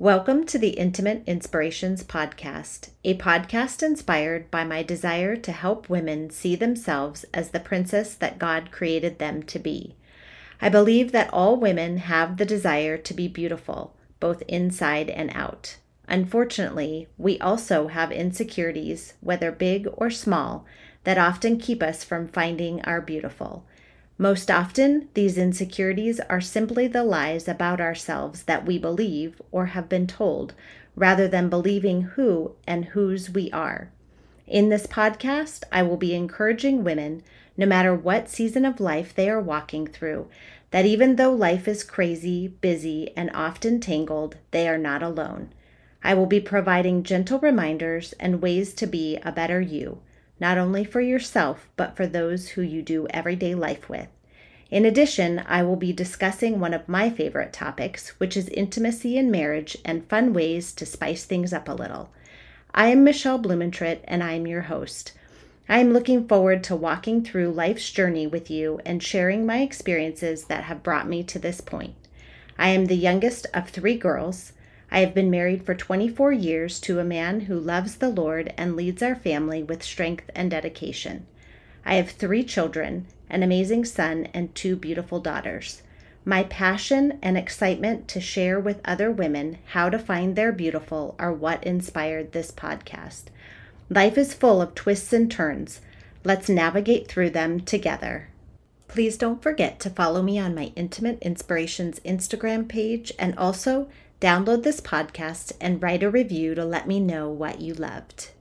Welcome to the Intimate Inspirations Podcast, a podcast inspired by my desire to help women see themselves as the princess that God created them to be. I believe that all women have the desire to be beautiful, both inside and out. Unfortunately, we also have insecurities, whether big or small, that often keep us from finding our beautiful. Most often, these insecurities are simply the lies about ourselves that we believe or have been told, rather than believing who and whose we are. In this podcast, I will be encouraging women, no matter what season of life they are walking through, that even though life is crazy, busy, and often tangled, they are not alone. I will be providing gentle reminders and ways to be a better you not only for yourself, but for those who you do everyday life with. In addition, I will be discussing one of my favorite topics, which is intimacy in marriage and fun ways to spice things up a little. I am Michelle Blumentritt, and I am your host. I am looking forward to walking through life's journey with you and sharing my experiences that have brought me to this point. I am the youngest of three girls. I have been married for 24 years to a man who loves the Lord and leads our family with strength and dedication. I have three children an amazing son and two beautiful daughters. My passion and excitement to share with other women how to find their beautiful are what inspired this podcast. Life is full of twists and turns. Let's navigate through them together. Please don't forget to follow me on my Intimate Inspirations Instagram page and also Download this podcast and write a review to let me know what you loved.